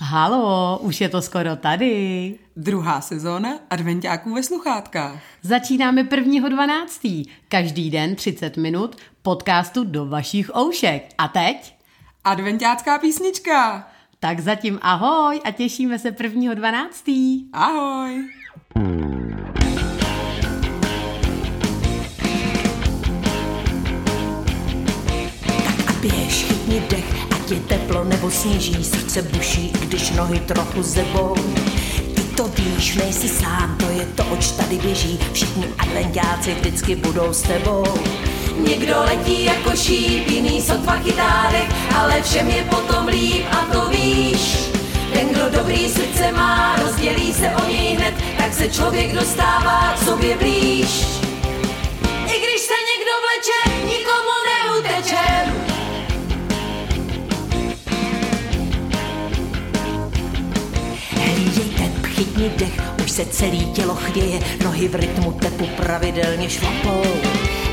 Halo, už je to skoro tady. Druhá sezóna adventáků ve sluchátkách. Začínáme 1.12. Každý den 30 minut podcastu do vašich oušek. A teď? Adventácká písnička. Tak zatím ahoj a těšíme se 1.12. Ahoj. Tak a běž, chytni dech, je teplo nebo sněží, srdce buší, když nohy trochu zebou. Ty to víš, nejsi sám, to je to, oč tady běží, všichni adventáci vždycky budou s tebou. Někdo letí jako šíp, jiný sotva chytárek, ale všem je potom líp a to víš. Ten, kdo dobrý srdce má, rozdělí se o něj hned, tak se člověk dostává k sobě blíž. Chytni dech, už se celý tělo chvěje, nohy v rytmu tepu pravidelně šlapou.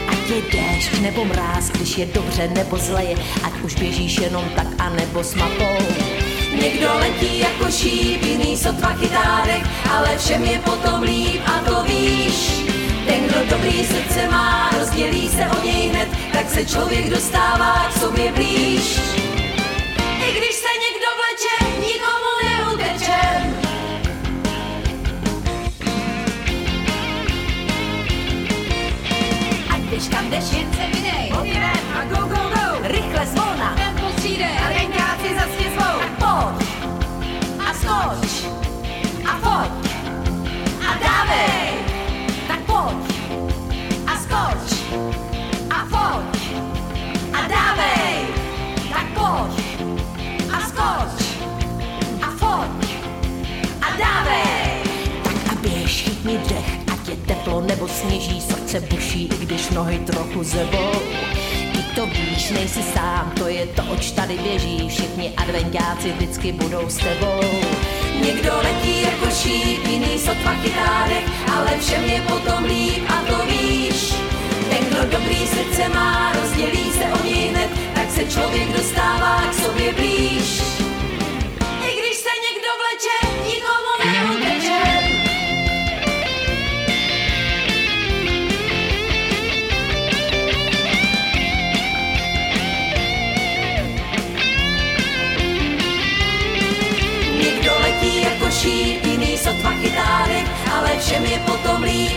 Ať je déšť nebo mráz, když je dobře nebo zle je, ať už běžíš jenom tak a nebo s mapou. Někdo letí jako šíp, jiný sotva chytárek, ale všem je potom líp a to víš. Ten, kdo dobrý srdce má, rozdělí se o něj hned, tak se člověk dostává k sobě blíž. Jen se vydej. Odjedem a go, go, go. Rychle zvolna. Tempo přijde. A renkáci zase zvou. Tak pojď. A skoč. A pojď. A dávej. Tak pojď. A skoč. A pojď. A dávej. Tak pojď. A skoč. A pojď. A dávej. Tak a běž, chytni dech, nebo sněží, srdce buší, i když nohy trochu zebou. Ty to víš, nejsi sám, to je to, oč tady běží, všichni adventáci vždycky budou s tebou. Někdo letí jako šíp, jiný sotva chytárek, ale všem je potom líp a to víš. Ten, kdo dobrý srdce má, rozdělí se o něj hned, tak se člověk dostává k sobě blíž. Šíp, jiný sotva chytárek, ale všem je potom líp